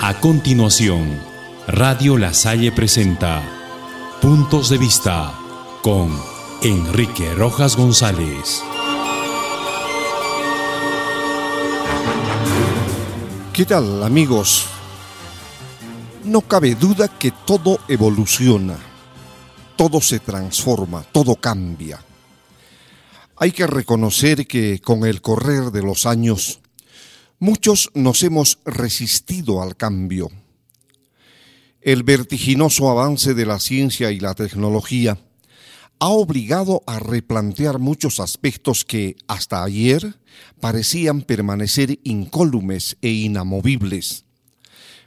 A continuación, Radio La Salle presenta Puntos de Vista con Enrique Rojas González. ¿Qué tal amigos? No cabe duda que todo evoluciona, todo se transforma, todo cambia. Hay que reconocer que con el correr de los años, muchos nos hemos resistido al cambio. El vertiginoso avance de la ciencia y la tecnología ha obligado a replantear muchos aspectos que hasta ayer parecían permanecer incólumes e inamovibles.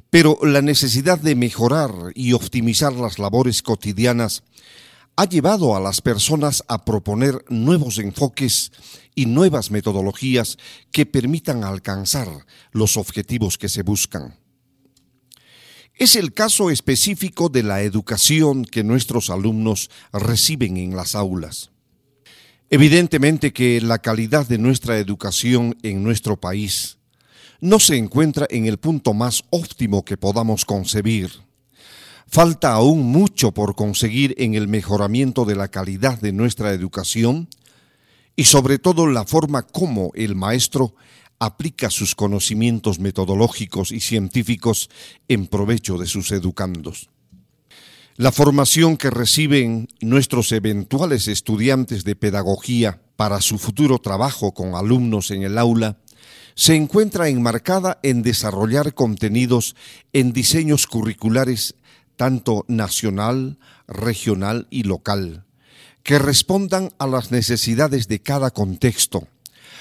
Pero la necesidad de mejorar y optimizar las labores cotidianas ha llevado a las personas a proponer nuevos enfoques y nuevas metodologías que permitan alcanzar los objetivos que se buscan. Es el caso específico de la educación que nuestros alumnos reciben en las aulas. Evidentemente que la calidad de nuestra educación en nuestro país no se encuentra en el punto más óptimo que podamos concebir. Falta aún mucho por conseguir en el mejoramiento de la calidad de nuestra educación y sobre todo la forma como el maestro aplica sus conocimientos metodológicos y científicos en provecho de sus educandos. La formación que reciben nuestros eventuales estudiantes de pedagogía para su futuro trabajo con alumnos en el aula se encuentra enmarcada en desarrollar contenidos en diseños curriculares tanto nacional, regional y local, que respondan a las necesidades de cada contexto,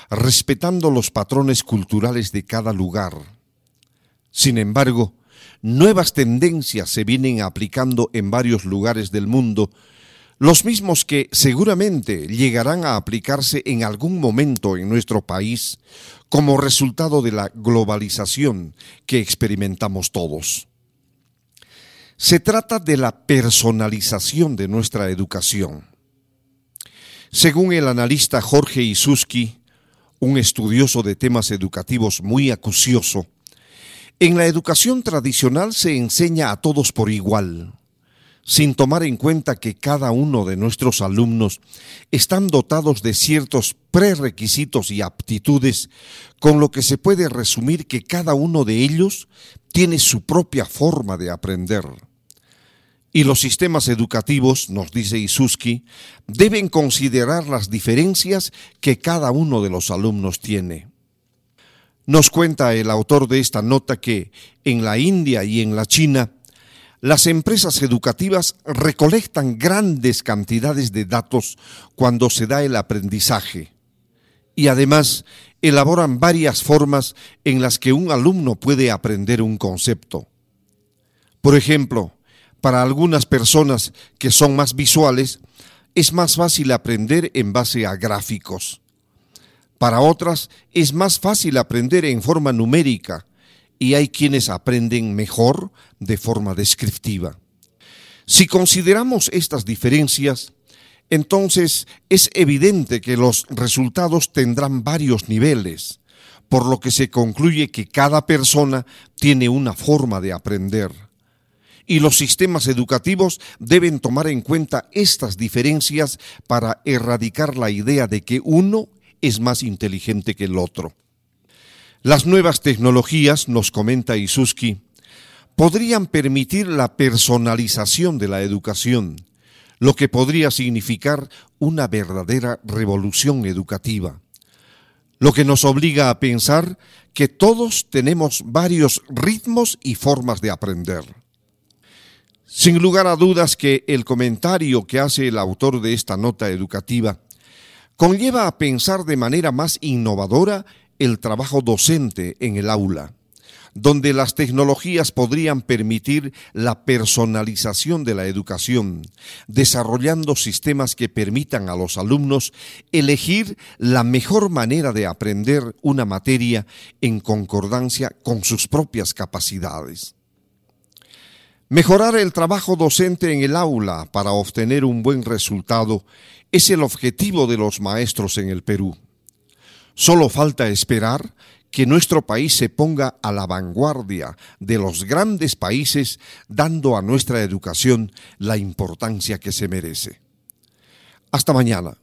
respetando los patrones culturales de cada lugar. Sin embargo, nuevas tendencias se vienen aplicando en varios lugares del mundo, los mismos que seguramente llegarán a aplicarse en algún momento en nuestro país como resultado de la globalización que experimentamos todos. Se trata de la personalización de nuestra educación. Según el analista Jorge Isuski, un estudioso de temas educativos muy acucioso, en la educación tradicional se enseña a todos por igual, sin tomar en cuenta que cada uno de nuestros alumnos están dotados de ciertos prerequisitos y aptitudes, con lo que se puede resumir que cada uno de ellos tiene su propia forma de aprender. Y los sistemas educativos, nos dice Isuski, deben considerar las diferencias que cada uno de los alumnos tiene. Nos cuenta el autor de esta nota que en la India y en la China, las empresas educativas recolectan grandes cantidades de datos cuando se da el aprendizaje y además elaboran varias formas en las que un alumno puede aprender un concepto. Por ejemplo, para algunas personas que son más visuales, es más fácil aprender en base a gráficos. Para otras es más fácil aprender en forma numérica y hay quienes aprenden mejor de forma descriptiva. Si consideramos estas diferencias, entonces es evidente que los resultados tendrán varios niveles, por lo que se concluye que cada persona tiene una forma de aprender y los sistemas educativos deben tomar en cuenta estas diferencias para erradicar la idea de que uno es más inteligente que el otro. Las nuevas tecnologías, nos comenta Isuski, podrían permitir la personalización de la educación, lo que podría significar una verdadera revolución educativa, lo que nos obliga a pensar que todos tenemos varios ritmos y formas de aprender. Sin lugar a dudas que el comentario que hace el autor de esta nota educativa conlleva a pensar de manera más innovadora el trabajo docente en el aula, donde las tecnologías podrían permitir la personalización de la educación, desarrollando sistemas que permitan a los alumnos elegir la mejor manera de aprender una materia en concordancia con sus propias capacidades. Mejorar el trabajo docente en el aula para obtener un buen resultado es el objetivo de los maestros en el Perú. Solo falta esperar que nuestro país se ponga a la vanguardia de los grandes países dando a nuestra educación la importancia que se merece. Hasta mañana.